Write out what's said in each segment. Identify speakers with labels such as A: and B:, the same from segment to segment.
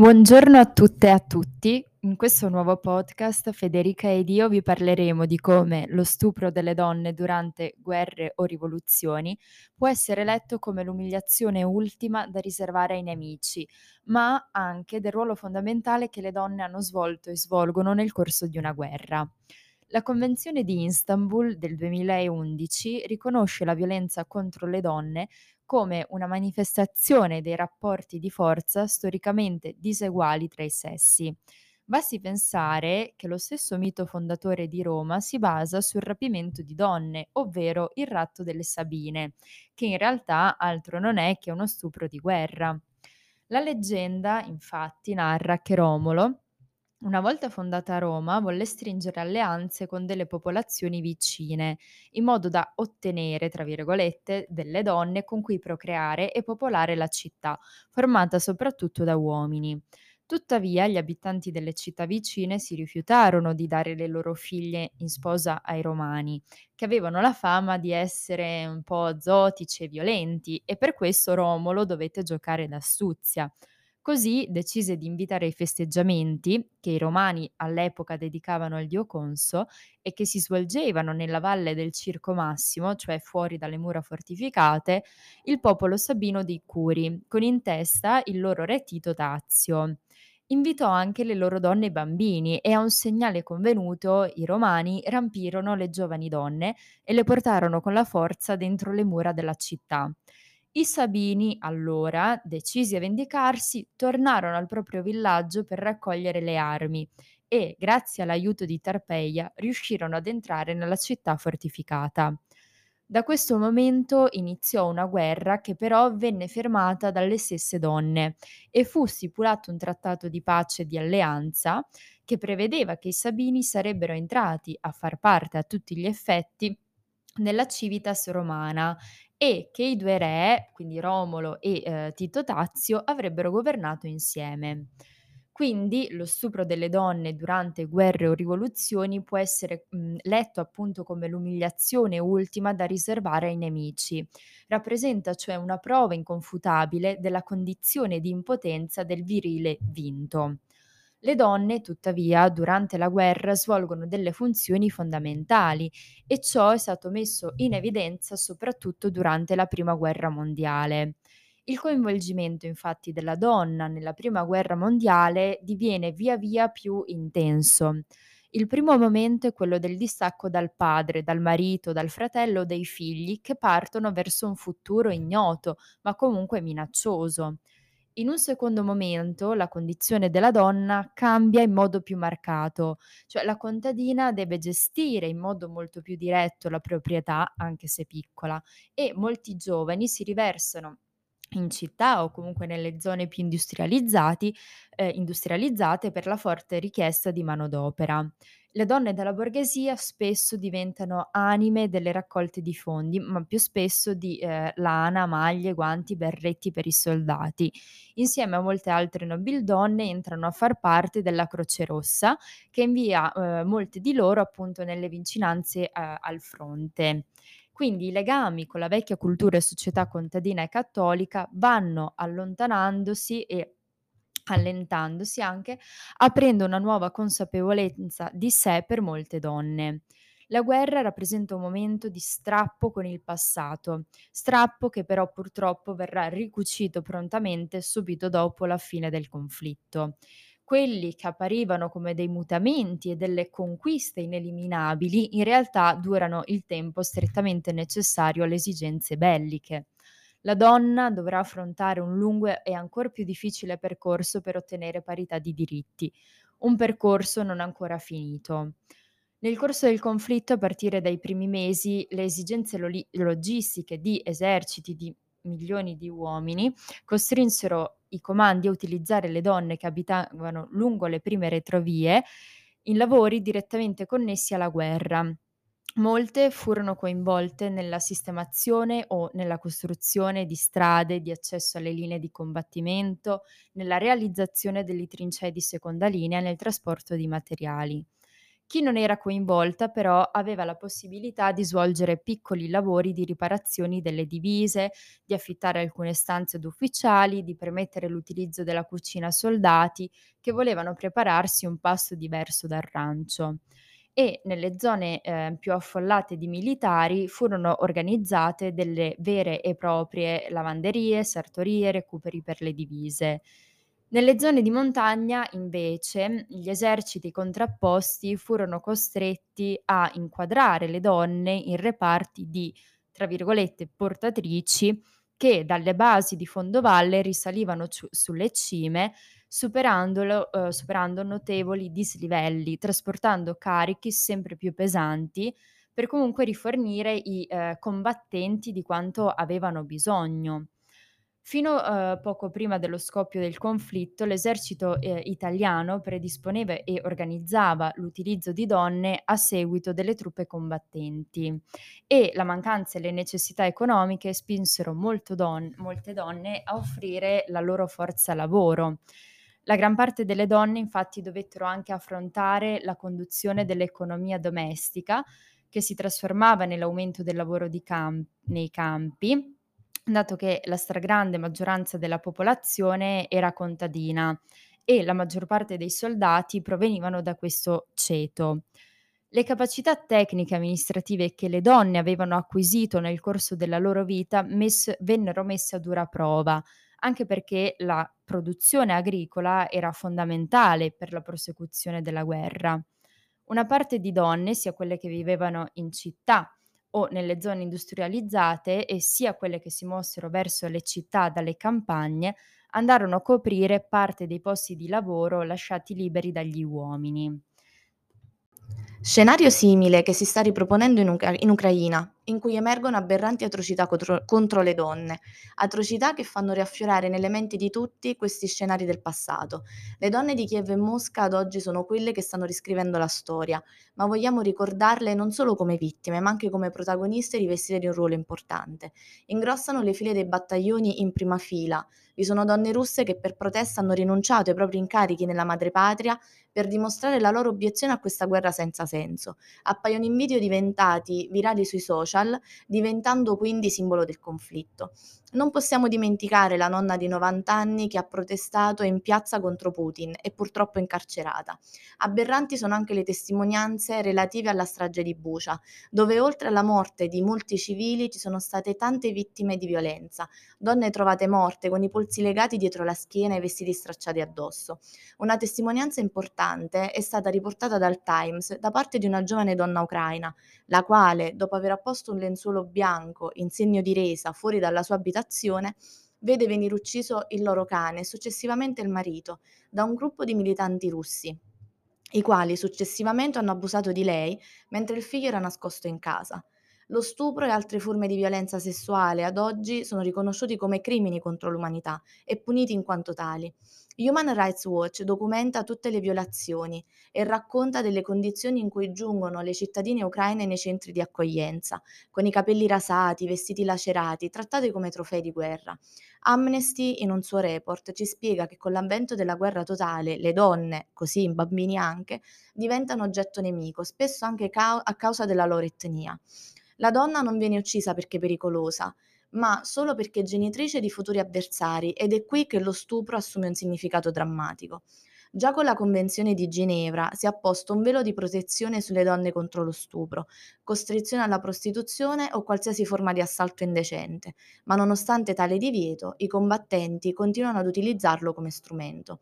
A: Buongiorno a tutte e a tutti. In questo nuovo podcast Federica ed io vi parleremo di come lo stupro delle donne durante guerre o rivoluzioni può essere letto come l'umiliazione ultima da riservare ai nemici, ma anche del ruolo fondamentale che le donne hanno svolto e svolgono nel corso di una guerra. La Convenzione di Istanbul del 2011 riconosce la violenza contro le donne come una manifestazione dei rapporti di forza storicamente diseguali tra i sessi. Basti pensare che lo stesso mito fondatore di Roma si basa sul rapimento di donne, ovvero il ratto delle Sabine, che in realtà altro non è che uno stupro di guerra. La leggenda, infatti, narra che Romolo, una volta fondata Roma, volle stringere alleanze con delle popolazioni vicine, in modo da ottenere, tra virgolette, delle donne con cui procreare e popolare la città, formata soprattutto da uomini. Tuttavia, gli abitanti delle città vicine si rifiutarono di dare le loro figlie in sposa ai romani, che avevano la fama di essere un po' zotici e violenti, e per questo Romolo dovette giocare d'astuzia. Così decise di invitare ai festeggiamenti, che i romani all'epoca dedicavano al dio Conso e che si svolgevano nella valle del Circo Massimo, cioè fuori dalle mura fortificate, il popolo sabino dei Curi, con in testa il loro re Tito Tazio. Invitò anche le loro donne e bambini e a un segnale convenuto i romani rampirono le giovani donne e le portarono con la forza dentro le mura della città. I Sabini, allora, decisi a vendicarsi, tornarono al proprio villaggio per raccogliere le armi e, grazie all'aiuto di Tarpeia, riuscirono ad entrare nella città fortificata. Da questo momento iniziò una guerra che però venne fermata dalle stesse donne e fu stipulato un trattato di pace e di alleanza che prevedeva che i Sabini sarebbero entrati a far parte a tutti gli effetti nella civitas romana e che i due re, quindi Romolo e eh, Tito Tazio, avrebbero governato insieme. Quindi lo stupro delle donne durante guerre o rivoluzioni può essere mh, letto appunto come l'umiliazione ultima da riservare ai nemici. Rappresenta cioè una prova inconfutabile della condizione di impotenza del virile vinto. Le donne, tuttavia, durante la guerra svolgono delle funzioni fondamentali e ciò è stato messo in evidenza soprattutto durante la Prima Guerra Mondiale. Il coinvolgimento infatti della donna nella Prima Guerra Mondiale diviene via via più intenso. Il primo momento è quello del distacco dal padre, dal marito, dal fratello, dei figli che partono verso un futuro ignoto, ma comunque minaccioso. In un secondo momento la condizione della donna cambia in modo più marcato, cioè la contadina deve gestire in modo molto più diretto la proprietà, anche se piccola, e molti giovani si riversano in città o comunque nelle zone più industrializzati, eh, industrializzate per la forte richiesta di manodopera. Le donne della borghesia spesso diventano anime delle raccolte di fondi, ma più spesso di eh, lana, maglie, guanti, berretti per i soldati. Insieme a molte altre nobildonne entrano a far parte della Croce Rossa, che invia eh, molte di loro appunto nelle vicinanze eh, al fronte. Quindi i legami con la vecchia cultura e società contadina e cattolica vanno allontanandosi e allentandosi anche, aprendo una nuova consapevolezza di sé per molte donne. La guerra rappresenta un momento di strappo con il passato, strappo che però purtroppo verrà ricucito prontamente subito dopo la fine del conflitto. Quelli che apparivano come dei mutamenti e delle conquiste ineliminabili in realtà durano il tempo strettamente necessario alle esigenze belliche. La donna dovrà affrontare un lungo e ancor più difficile percorso per ottenere parità di diritti, un percorso non ancora finito. Nel corso del conflitto, a partire dai primi mesi, le esigenze lo- logistiche di eserciti di milioni di uomini costrinsero i comandi a utilizzare le donne che abitavano lungo le prime retrovie in lavori direttamente connessi alla guerra. Molte furono coinvolte nella sistemazione o nella costruzione di strade di accesso alle linee di combattimento, nella realizzazione delle trincee di seconda linea nel trasporto di materiali. Chi non era coinvolta però aveva la possibilità di svolgere piccoli lavori di riparazioni delle divise, di affittare alcune stanze ad ufficiali, di permettere l'utilizzo della cucina a soldati che volevano prepararsi un pasto diverso dal rancio e nelle zone eh, più affollate di militari furono organizzate delle vere e proprie lavanderie, sartorie, recuperi per le divise. Nelle zone di montagna, invece, gli eserciti contrapposti furono costretti a inquadrare le donne in reparti di, tra virgolette, portatrici che dalle basi di fondovalle risalivano ciu- sulle cime, eh, superando notevoli dislivelli, trasportando carichi sempre più pesanti per comunque rifornire i eh, combattenti di quanto avevano bisogno. Fino a poco prima dello scoppio del conflitto, l'esercito, ehm, italiano predisponeva e organizzava l'utilizzo di donne a seguito delle truppe combattenti e la mancanza e le necessità economiche spinsero don molte donne a offrire la loro forza lavoro. La gran parte delle donne infatti dovettero anche affrontare la conduzione dell'economia domestica, che si trasformava nell'aumento del lavoro cam nei campi dato che la stragrande maggioranza della popolazione era contadina e la maggior parte dei soldati provenivano da questo ceto. Le capacità tecniche e amministrative che le donne avevano acquisito nel corso della loro vita mess- vennero messe a dura prova, anche perché la produzione agricola era fondamentale per la prosecuzione della guerra. Una parte di donne, sia quelle che vivevano in città o nelle zone industrializzate e sia quelle che si mossero verso le città dalle campagne, andarono a coprire parte dei posti di lavoro lasciati liberi dagli uomini.
B: Scenario simile che si sta riproponendo in, Ucra- in Ucraina, in cui emergono aberranti atrocità contro, contro, le donne, atrocità che fanno riaffiorare nelle menti di tutti questi scenari del passato. Le donne di Kiev e Mosca ad oggi sono quelle che stanno riscrivendo la storia, ma vogliamo ricordarle non solo come vittime, ma anche come protagoniste rivestite di un ruolo importante. Ingrossano le file dei battaglioni in prima fila, vi sono donne russe che per protesta hanno rinunciato ai propri incarichi nella madrepatria per dimostrare la loro obiezione a questa guerra senza senso. Appaiono in video diventati virali sui social, diventando quindi simbolo del conflitto. Non possiamo dimenticare la nonna di 90 anni che ha protestato in piazza contro Putin e purtroppo incarcerata. Aberranti sono anche le testimonianze relative alla strage di Bucha, dove oltre alla morte di molti civili ci sono state tante vittime di violenza, donne trovate morte con i polsi legati dietro la schiena e vestiti stracciati addosso. Una testimonianza importante è stata riportata dal Times da parte di una giovane donna ucraina, la quale, dopo aver apposto un lenzuolo bianco in segno di resa fuori dalla sua abitazione, abitazione, vede venire ucciso il loro cane e successivamente il marito da un gruppo di militanti russi, i quali successivamente hanno abusato di lei mentre il figlio era nascosto in casa. Lo stupro e altre forme di violenza sessuale ad oggi sono riconosciuti come crimini contro l'umanità e puniti in quanto tali. Human Rights Watch documenta tutte le violazioni e racconta delle condizioni in cui giungono le cittadine ucraine nei centri di accoglienza, con i capelli rasati, vestiti lacerati, trattate come trofei di guerra. Amnesty, in un suo report, ci spiega che con l'avvento della guerra totale le donne, così i bambini anche, diventano oggetto nemico, spesso anche a causa della loro etnia. La donna non viene uccisa perché pericolosa, ma solo perché è genitrice di futuri avversari ed è qui che lo stupro assume un significato drammatico. Già con la Convenzione di Ginevra si ha posto un velo di protezione sulle donne contro lo stupro, costrizione alla prostituzione o qualsiasi forma di assalto indecente, ma nonostante tale divieto, i combattenti continuano ad utilizzarlo come strumento.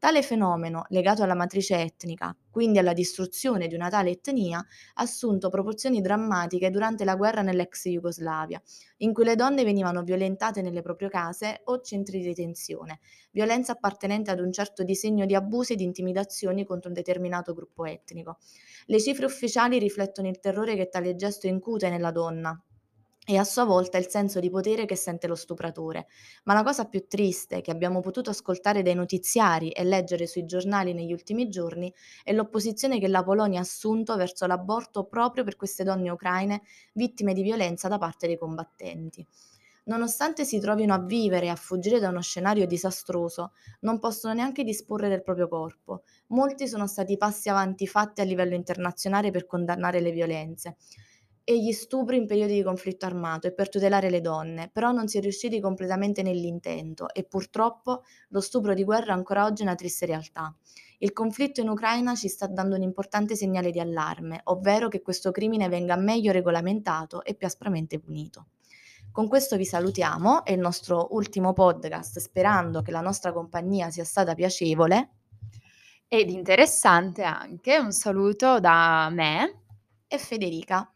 B: Tale fenomeno, legato alla matrice etnica, quindi alla distruzione di una tale etnia, ha assunto proporzioni drammatiche durante la guerra nell'ex Jugoslavia, in cui le donne venivano violentate nelle proprie case o centri di detenzione, violenza appartenente ad un certo disegno di abusi e di intimidazioni contro un determinato gruppo etnico. Le cifre ufficiali riflettono il terrore che tale gesto incute nella donna, e a sua volta il senso di potere che sente lo stupratore. Ma la cosa più triste che abbiamo potuto ascoltare dai notiziari e leggere sui giornali negli ultimi giorni è l'opposizione che la Polonia ha assunto verso l'aborto proprio per queste donne ucraine vittime di violenza da parte dei combattenti. Nonostante si trovino a vivere e a fuggire da uno scenario disastroso, non possono neanche disporre del proprio corpo. Molti sono stati passi avanti fatti a livello internazionale per condannare le violenze e gli stupri in periodi di conflitto armato e per tutelare le donne, però non si è riusciti completamente nell'intento e purtroppo lo stupro di guerra ancora oggi è una triste realtà. Il conflitto in Ucraina ci sta dando un importante segnale di allarme, ovvero che questo crimine venga meglio regolamentato e più aspramente punito. Con questo vi salutiamo, è il nostro ultimo podcast, sperando che la nostra compagnia sia stata piacevole.
A: Ed interessante anche, un saluto da me
B: e Federica.